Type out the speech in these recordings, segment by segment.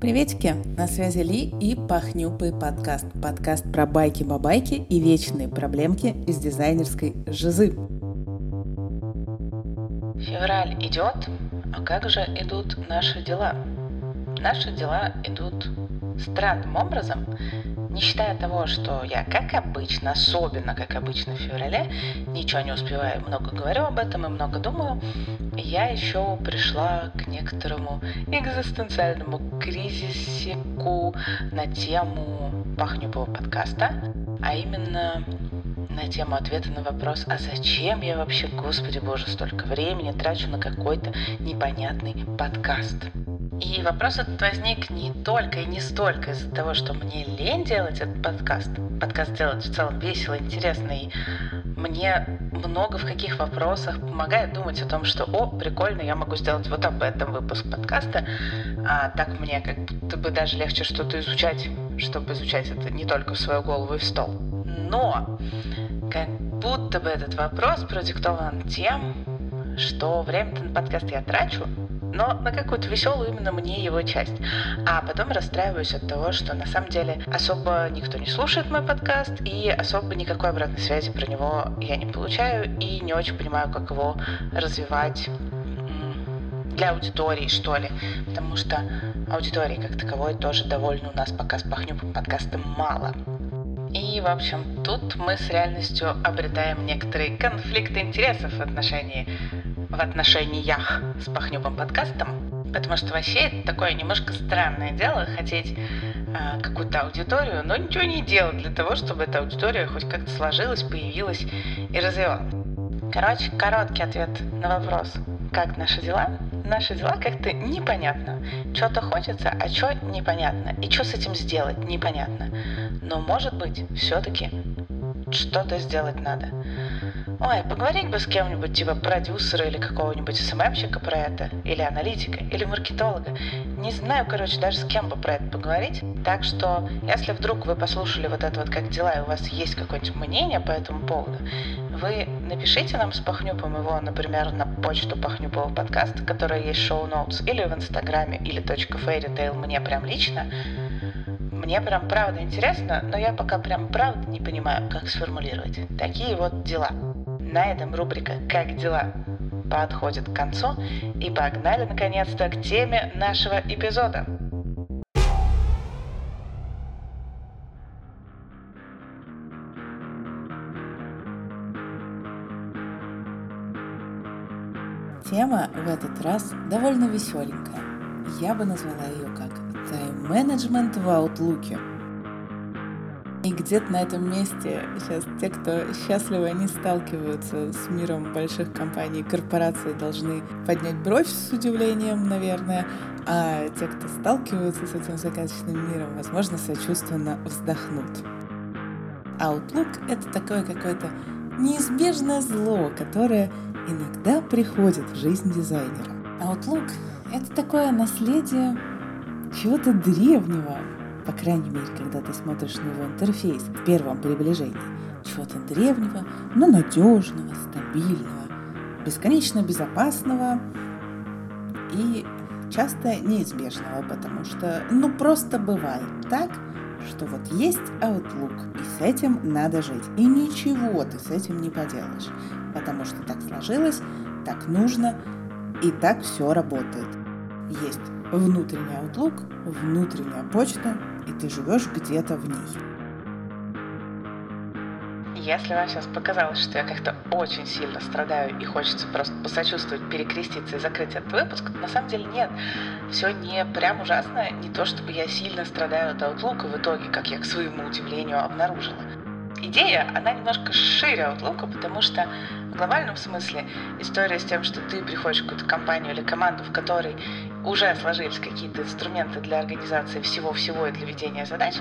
Приветики, на связи Ли и Пахнюпый подкаст. Подкаст про байки-бабайки и вечные проблемки из дизайнерской жизы. Февраль идет, а как же идут наши дела? Наши дела идут странным образом, не считая того, что я, как обычно, особенно как обычно в феврале, ничего не успеваю, много говорю об этом и много думаю, я еще пришла к некоторому экзистенциальному кризисику на тему пахнюбого подкаста, а именно на тему ответа на вопрос, а зачем я вообще, Господи Боже, столько времени трачу на какой-то непонятный подкаст. И вопрос этот возник не только и не столько из-за того, что мне лень делать этот подкаст. Подкаст делать в целом весело, интересно, и мне много в каких вопросах помогает думать о том, что, о, прикольно, я могу сделать вот об этом выпуск подкаста, а так мне как будто бы даже легче что-то изучать, чтобы изучать это не только в свою голову и в стол. Но как будто бы этот вопрос продиктован тем, что время на подкаст я трачу, но на какую-то веселую именно мне его часть. А потом расстраиваюсь от того, что на самом деле особо никто не слушает мой подкаст, и особо никакой обратной связи про него я не получаю, и не очень понимаю, как его развивать для аудитории, что ли. Потому что аудитории как таковой тоже довольно у нас пока с пахнем подкастом мало. И, в общем, тут мы с реальностью обретаем некоторые конфликты интересов в отношении в отношениях с Пахнюбом подкастом, потому что вообще это такое немножко странное дело, хотеть э, какую-то аудиторию, но ничего не делать для того, чтобы эта аудитория хоть как-то сложилась, появилась и развивалась. Короче, короткий ответ на вопрос, как наши дела? Наши дела как-то непонятно. Что-то хочется, а что непонятно. И что с этим сделать, непонятно. Но может быть, все-таки что-то сделать надо. Ой, поговорить бы с кем-нибудь, типа продюсера или какого-нибудь СММщика про это, или аналитика, или маркетолога. Не знаю, короче, даже с кем бы про это поговорить. Так что, если вдруг вы послушали вот это вот «Как дела?» и у вас есть какое-нибудь мнение по этому поводу, вы напишите нам с Пахнюпом его, например, на почту Пахнюпова подкаста, которая есть шоу-ноутс, или в Инстаграме, или .fairytale мне прям лично. Мне прям правда интересно, но я пока прям правда не понимаю, как сформулировать. Такие вот дела. На этом рубрика «Как дела?» подходит к концу, и погнали наконец-то к теме нашего эпизода. Тема в этот раз довольно веселенькая. Я бы назвала ее как «Тайм-менеджмент в Outlook». И где-то на этом месте сейчас те, кто счастливо не сталкиваются с миром больших компаний, корпораций, должны поднять бровь с удивлением, наверное, а те, кто сталкиваются с этим загадочным миром, возможно, сочувственно вздохнут. Outlook — это такое какое-то неизбежное зло, которое иногда приходит в жизнь дизайнера. Outlook — это такое наследие чего-то древнего, по крайней мере, когда ты смотришь на его интерфейс в первом приближении, чего-то древнего, но надежного, стабильного, бесконечно безопасного и часто неизбежного, потому что, ну, просто бывает так, что вот есть Outlook, и с этим надо жить. И ничего ты с этим не поделаешь, потому что так сложилось, так нужно, и так все работает. Есть внутренний Outlook, внутренняя почта, и ты живешь где-то в ней. Если вам сейчас показалось, что я как-то очень сильно страдаю и хочется просто посочувствовать, перекреститься и закрыть этот выпуск, на самом деле нет. Все не прям ужасно, не то чтобы я сильно страдаю от Outlook в итоге, как я к своему удивлению обнаружила. Идея, она немножко шире Outlook, потому что в глобальном смысле история с тем, что ты приходишь в какую-то компанию или команду, в которой уже сложились какие-то инструменты для организации всего-всего и для ведения задач,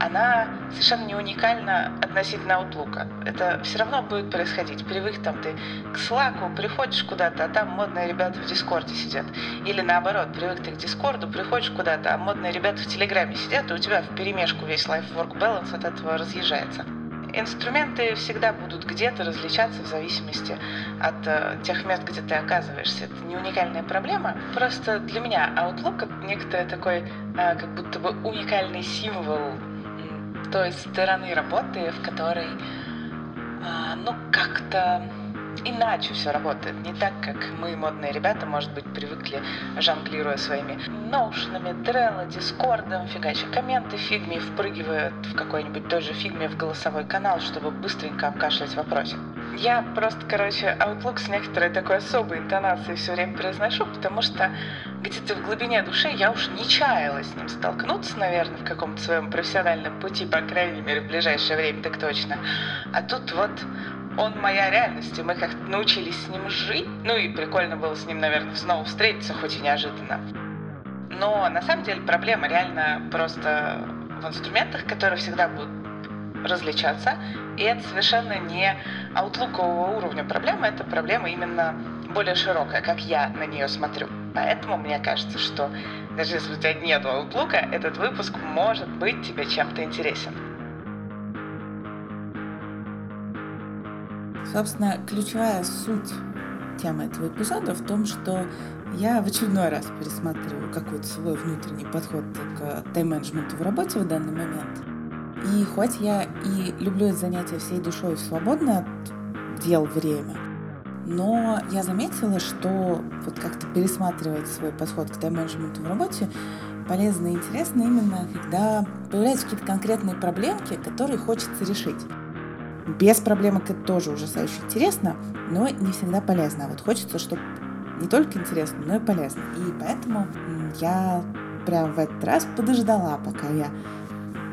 она совершенно не уникальна относительно Outlook. Это все равно будет происходить. Привык там ты к Slack, приходишь куда-то, а там модные ребята в Дискорде сидят. Или наоборот, привык ты к Дискорду, приходишь куда-то, а модные ребята в Телеграме сидят, и у тебя в перемешку весь life-work balance от этого разъезжается. Инструменты всегда будут где-то различаться в зависимости от э, тех мест, где ты оказываешься. Это не уникальная проблема. Просто для меня Outlook это некоторый такой э, как будто бы уникальный символ той стороны работы, в которой э, ну как-то иначе все работает. Не так, как мы, модные ребята, может быть, привыкли, жонглируя своими Notion ами, Trello, Дискордом, фигача комменты в фигме, впрыгивая в какой-нибудь той же фигме в голосовой канал, чтобы быстренько обкашлять вопросик. Я просто, короче, Outlook с некоторой такой особой интонацией все время произношу, потому что где-то в глубине души я уж не чаяла с ним столкнуться, наверное, в каком-то своем профессиональном пути, по крайней мере, в ближайшее время так точно. А тут вот он моя реальность, и мы как-то научились с ним жить. Ну и прикольно было с ним, наверное, снова встретиться, хоть и неожиданно. Но на самом деле проблема реально просто в инструментах, которые всегда будут различаться. И это совершенно не аутлукового уровня проблема, это проблема именно более широкая, как я на нее смотрю. Поэтому мне кажется, что даже если у тебя нет аутлука, этот выпуск может быть тебе чем-то интересен. Собственно, ключевая суть темы этого эпизода в том, что я в очередной раз пересматриваю какой-то свой внутренний подход к тайм-менеджменту в работе в данный момент. И хоть я и люблю это занятие всей душой в свободное от дел время, но я заметила, что вот как-то пересматривать свой подход к тайм-менеджменту в работе полезно и интересно именно, когда появляются какие-то конкретные проблемки, которые хочется решить. Без проблемок это тоже ужасающе интересно, но не всегда полезно. А вот хочется, чтобы не только интересно, но и полезно. И поэтому я прям в этот раз подождала, пока я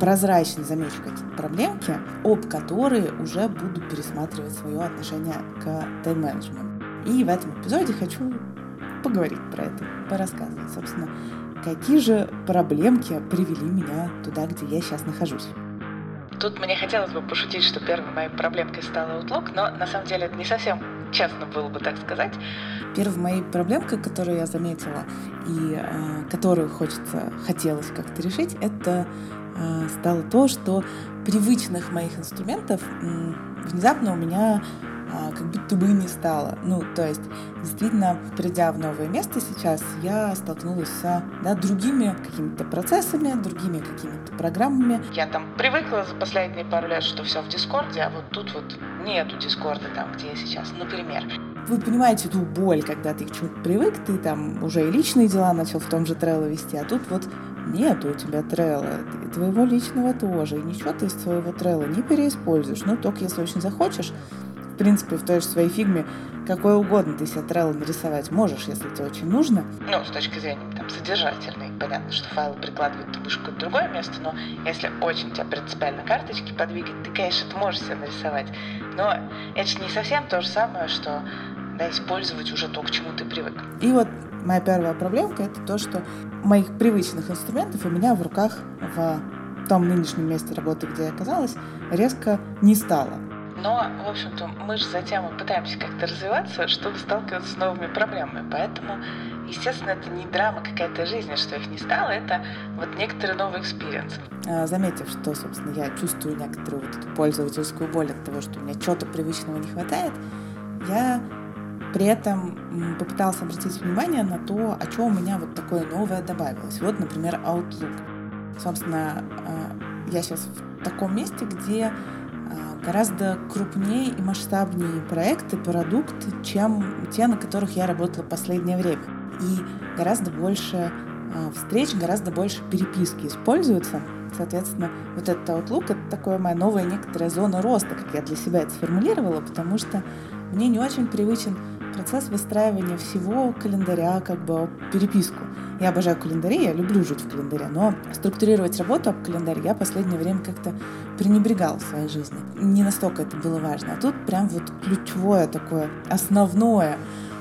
прозрачно замечу какие-то проблемки, об которые уже буду пересматривать свое отношение к тайм-менеджменту. И в этом эпизоде хочу поговорить про это, порассказывать, собственно, какие же проблемки привели меня туда, где я сейчас нахожусь. Тут мне хотелось бы пошутить, что первой моей проблемкой стала Outlook, но на самом деле это не совсем честно было бы так сказать. Первой моей проблемкой, которую я заметила и э, которую хочется, хотелось как-то решить, это э, стало то, что привычных моих инструментов э, внезапно у меня как будто бы не стало. Ну, то есть, действительно, придя в новое место сейчас, я столкнулась с да, другими какими-то процессами, другими какими-то программами. Я там привыкла за последние пару лет, что все в Дискорде, а вот тут вот нету Дискорда там, где я сейчас, например. Вы понимаете ту боль, когда ты к чему-то привык, ты там уже и личные дела начал в том же Trello вести, а тут вот нет у тебя и твоего личного тоже, и ничего ты из своего Trello не переиспользуешь, ну, только если очень захочешь, в принципе, в той же своей фигме какой угодно ты себе трелл нарисовать можешь, если тебе очень нужно. Ну, с точки зрения там, содержательной. Понятно, что файлы прикладывают ты будешь какое-то другое место, но если очень тебя принципиально карточки подвигать, ты, конечно, это можешь себе нарисовать. Но это же не совсем то же самое, что да, использовать уже то, к чему ты привык. И вот моя первая проблемка — это то, что моих привычных инструментов у меня в руках в том нынешнем месте работы, где я оказалась, резко не стало. Но, в общем-то, мы же затем пытаемся как-то развиваться, чтобы сталкиваться с новыми проблемами. Поэтому, естественно, это не драма какая-то жизни, что их не стало, это вот некоторый новый experience. А, заметив, что, собственно, я чувствую некоторую вот эту пользовательскую боль от того, что у меня чего-то привычного не хватает, я при этом попыталась обратить внимание на то, о чем у меня вот такое новое добавилось. Вот, например, Outlook. Собственно, а, я сейчас в таком месте, где гораздо крупнее и масштабнее проекты, продукты, чем те, на которых я работала последнее время. И гораздо больше а, встреч, гораздо больше переписки используются. Соответственно, вот этот Outlook — это такая моя новая некоторая зона роста, как я для себя это сформулировала, потому что мне не очень привычен процесс выстраивания всего календаря, как бы переписку. Я обожаю календари, я люблю жить в календаре, но структурировать работу об календаре я последнее время как-то пренебрегала в своей жизни. Не настолько это было важно. А тут прям вот ключевое такое, основное,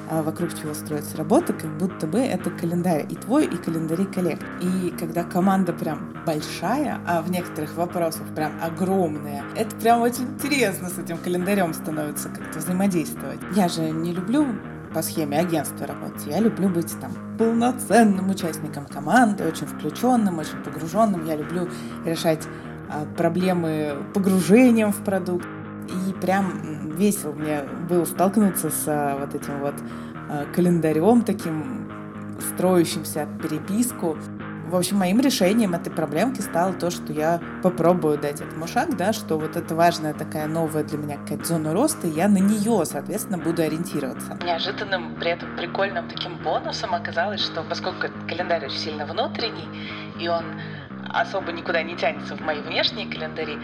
а, вокруг чего строится работа, как будто бы это календарь и твой, и календари коллег. И когда команда прям большая, а в некоторых вопросах прям огромная, это прям очень интересно с этим календарем становится как-то взаимодействовать. Я же не люблю по схеме агентства работать. Я люблю быть там полноценным участником команды, очень включенным, очень погруженным. Я люблю решать а, проблемы погружением в продукт. И прям весело мне было столкнуться с а, вот этим вот а, календарем таким, строящимся переписку. В общем, моим решением этой проблемки стало то, что я попробую дать этому шаг, да, что вот это важная такая новая для меня какая-то зона роста, и я на нее, соответственно, буду ориентироваться. Неожиданным, при этом прикольным таким бонусом оказалось, что поскольку календарь очень сильно внутренний, и он особо никуда не тянется в мои внешние календари.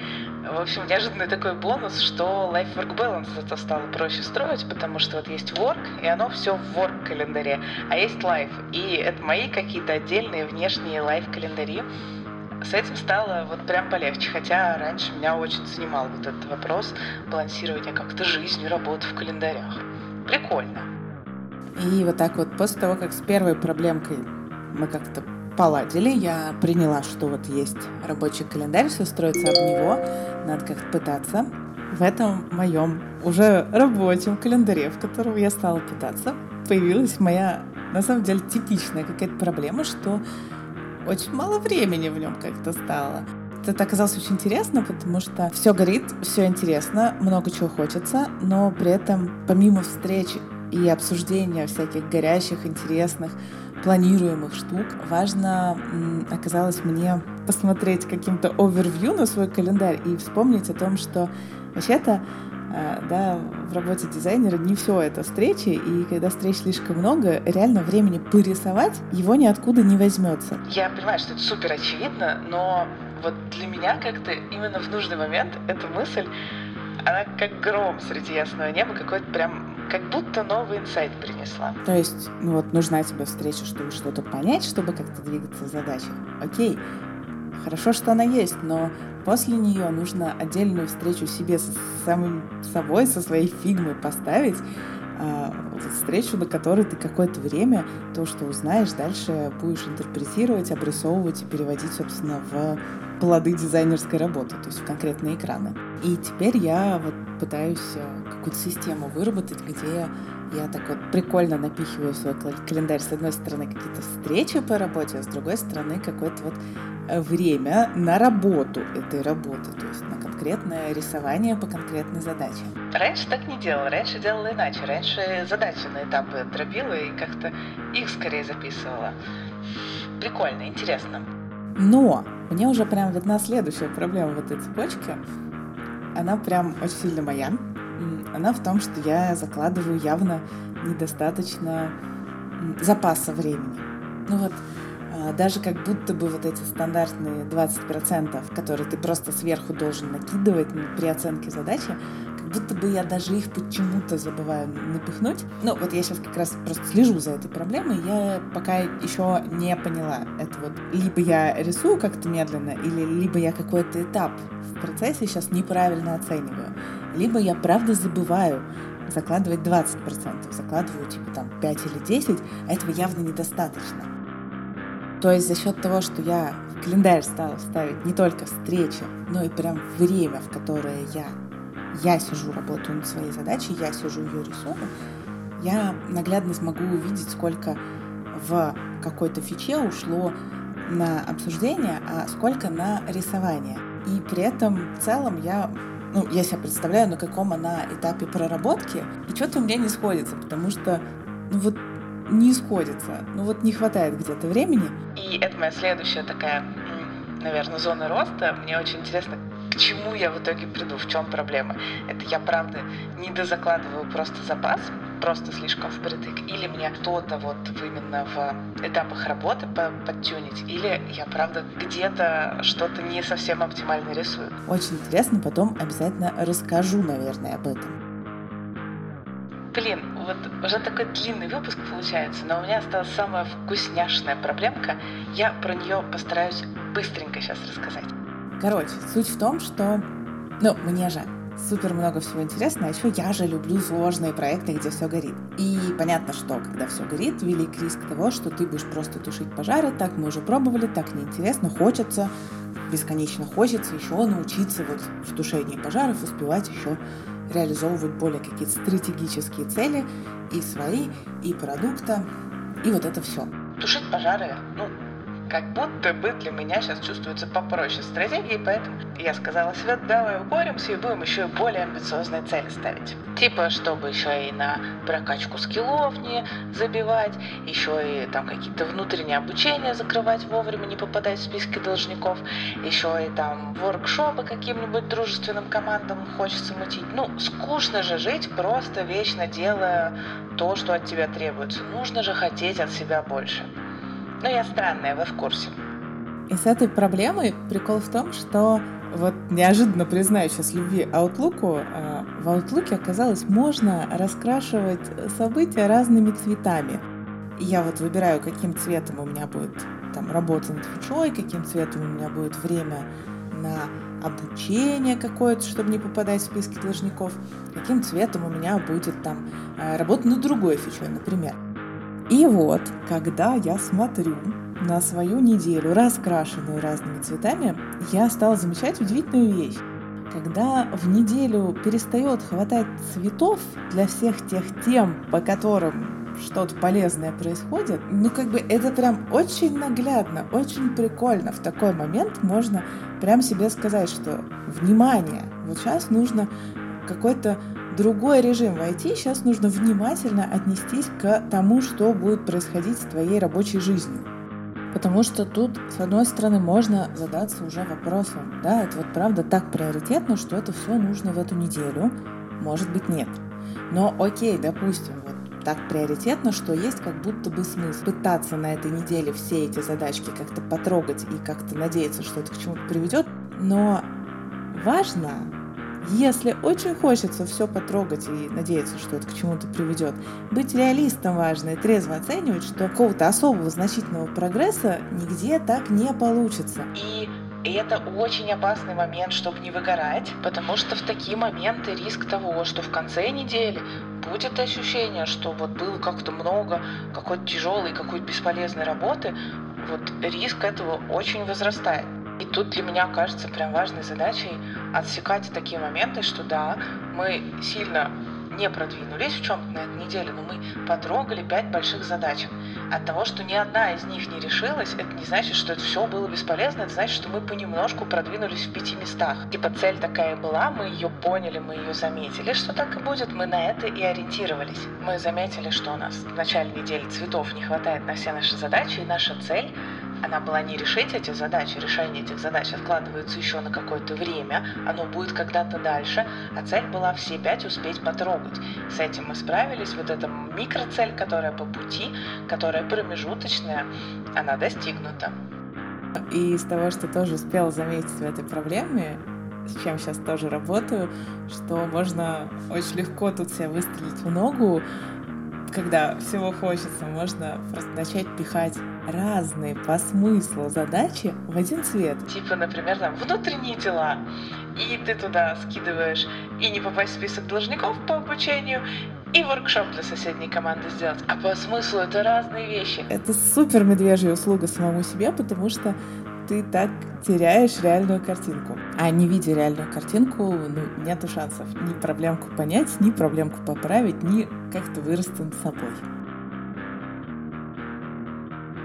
В общем, неожиданный такой бонус, что Life-Work Balance зато стало проще строить, потому что вот есть Work, и оно все в Work календаре, а есть Life, и это мои какие-то отдельные внешние Life календари. С этим стало вот прям полегче, хотя раньше меня очень занимал вот этот вопрос балансирования как-то жизни, работы в календарях. Прикольно. И вот так вот после того, как с первой проблемкой мы как-то поладили. Я приняла, что вот есть рабочий календарь, все строится об него. Надо как-то пытаться. В этом моем уже рабочем календаре, в котором я стала пытаться, появилась моя, на самом деле, типичная какая-то проблема, что очень мало времени в нем как-то стало. Это оказалось очень интересно, потому что все горит, все интересно, много чего хочется, но при этом помимо встреч и обсуждения всяких горящих, интересных, планируемых штук. Важно оказалось мне посмотреть каким-то овервью на свой календарь и вспомнить о том, что вообще-то э, да, в работе дизайнера не все это встречи, и когда встреч слишком много, реально времени порисовать его ниоткуда не возьмется. Я понимаю, что это супер очевидно, но вот для меня как-то именно в нужный момент эта мысль, она как гром среди ясного неба, какой-то прям как будто новый инсайт принесла. То есть, ну вот нужна тебе встреча, чтобы что-то понять, чтобы как-то двигаться в задачах. Окей, хорошо, что она есть, но после нее нужно отдельную встречу себе с самим собой, со своей фигмой поставить, встречу, на которой ты какое-то время то, что узнаешь, дальше будешь интерпретировать, обрисовывать и переводить, собственно, в плоды дизайнерской работы, то есть в конкретные экраны. И теперь я вот пытаюсь э, какую-то систему выработать, где я так вот прикольно напихиваю свой календарь с одной стороны какие-то встречи по работе, а с другой стороны какое-то вот э, время на работу этой работы, то есть на конкретное рисование по конкретной задаче. Раньше так не делала, раньше делала иначе. Раньше задачи на этапы дробила и как-то их скорее записывала. Прикольно, интересно. Но мне уже прям видна следующая проблема в этой цепочке. Она прям очень сильно моя. Она в том, что я закладываю явно недостаточно запаса времени. Ну вот, даже как будто бы вот эти стандартные 20%, которые ты просто сверху должен накидывать при оценке задачи, как будто бы я даже их почему-то забываю напихнуть. Ну, вот я сейчас как раз просто слежу за этой проблемой, я пока еще не поняла. Это вот либо я рисую как-то медленно, или либо я какой-то этап в процессе сейчас неправильно оцениваю, либо я правда забываю закладывать 20%, закладываю типа там 5 или 10, а этого явно недостаточно. То есть за счет того, что я в календарь стала ставить не только встречи, но и прям время, в которое я, я сижу, работаю над своей задачей, я сижу ее рисую, я наглядно смогу увидеть, сколько в какой-то фиче ушло на обсуждение, а сколько на рисование. И при этом в целом я ну, я себя представляю, на каком она этапе проработки, и что-то у меня не сходится, потому что, ну вот не сходится. Ну вот не хватает где-то времени. И это моя следующая такая, наверное, зона роста. Мне очень интересно, к чему я в итоге приду, в чем проблема. Это я, правда, не дозакладываю просто запас, просто слишком впритык, или мне кто-то вот именно в этапах работы подтюнить, или я, правда, где-то что-то не совсем оптимально рисую. Очень интересно, потом обязательно расскажу, наверное, об этом. Блин, вот уже такой длинный выпуск получается, но у меня осталась самая вкусняшная проблемка. Я про нее постараюсь быстренько сейчас рассказать. Короче, суть в том, что, ну, мне же супер много всего интересного, а еще я же люблю сложные проекты, где все горит. И понятно, что когда все горит, велик риск того, что ты будешь просто тушить пожары, так мы уже пробовали, так неинтересно, хочется, бесконечно хочется еще научиться вот в тушении пожаров успевать еще реализовывать более какие-то стратегические цели и свои, и продукта, и вот это все. Тушить пожары, ну, как будто бы для меня сейчас чувствуется попроще стратегии, поэтому я сказала себе, давай укоримся и будем еще более амбициозные цели ставить. Типа, чтобы еще и на прокачку скиллов не забивать, еще и там какие-то внутренние обучения закрывать вовремя, не попадать в списки должников, еще и там воркшопы каким-нибудь дружественным командам хочется мутить. Ну, скучно же жить, просто вечно делая то, что от тебя требуется. Нужно же хотеть от себя больше. Но я странная, вы в курсе. И с этой проблемой прикол в том, что вот неожиданно признаю сейчас любви Outlook, а, в Outlook оказалось можно раскрашивать события разными цветами. Я вот выбираю, каким цветом у меня будет там работа над фичой, каким цветом у меня будет время на обучение какое-то, чтобы не попадать в списки должников, каким цветом у меня будет там а, работа над другой фичой, например. И вот, когда я смотрю на свою неделю, раскрашенную разными цветами, я стала замечать удивительную вещь. Когда в неделю перестает хватать цветов для всех тех тем, по которым что-то полезное происходит, ну как бы это прям очень наглядно, очень прикольно. В такой момент можно прям себе сказать, что внимание, вот сейчас нужно какой-то другой режим войти, сейчас нужно внимательно отнестись к тому, что будет происходить с твоей рабочей жизнью. Потому что тут, с одной стороны, можно задаться уже вопросом, да, это вот правда так приоритетно, что это все нужно в эту неделю, может быть нет. Но окей, допустим, вот так приоритетно, что есть как будто бы смысл пытаться на этой неделе все эти задачки как-то потрогать и как-то надеяться, что это к чему-то приведет. Но важно если очень хочется все потрогать и надеяться, что это к чему-то приведет, быть реалистом важно и трезво оценивать, что какого-то особого значительного прогресса нигде так не получится. И и это очень опасный момент, чтобы не выгорать, потому что в такие моменты риск того, что в конце недели будет ощущение, что вот было как-то много какой-то тяжелой, какой-то бесполезной работы, вот риск этого очень возрастает. И тут для меня кажется прям важной задачей отсекать такие моменты, что да, мы сильно не продвинулись в чем-то на этой неделе, но мы потрогали пять больших задач. От того, что ни одна из них не решилась, это не значит, что это все было бесполезно, это значит, что мы понемножку продвинулись в пяти местах. Типа цель такая была, мы ее поняли, мы ее заметили, что так и будет, мы на это и ориентировались. Мы заметили, что у нас в начале недели цветов не хватает на все наши задачи, и наша цель она была не решить эти задачи, решение этих задач откладывается еще на какое-то время, оно будет когда-то дальше, а цель была все пять успеть потрогать. С этим мы справились, вот эта микроцель, которая по пути, которая промежуточная, она достигнута. И из того, что тоже успела заметить в этой проблеме, с чем сейчас тоже работаю, что можно очень легко тут себя выстрелить в ногу, когда всего хочется, можно просто начать пихать разные по смыслу задачи в один цвет. Типа, например, там внутренние дела. И ты туда скидываешь и не попасть в список должников по обучению, и воркшоп для соседней команды сделать. А по смыслу это разные вещи. Это супер медвежья услуга самому себе, потому что ты так теряешь реальную картинку. А не видя реальную картинку, ну, нету шансов ни проблемку понять, ни проблемку поправить, ни как-то вырасти над собой.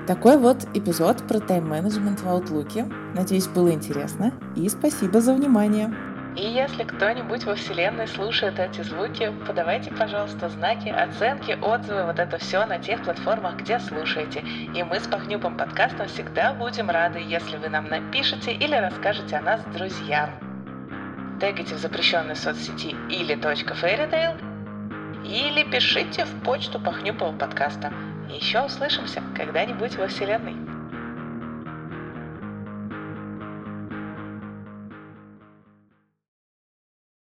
Такой вот эпизод про тайм-менеджмент в Outlook. Надеюсь, было интересно. И спасибо за внимание. И если кто-нибудь во Вселенной слушает эти звуки, подавайте, пожалуйста, знаки, оценки, отзывы, вот это все на тех платформах, где слушаете. И мы с Пахнюпом подкастом всегда будем рады, если вы нам напишете или расскажете о нас друзьям. Тегайте в запрещенной соцсети или .fairytale, или пишите в почту Пахнюпова подкаста. Еще услышимся когда-нибудь во Вселенной.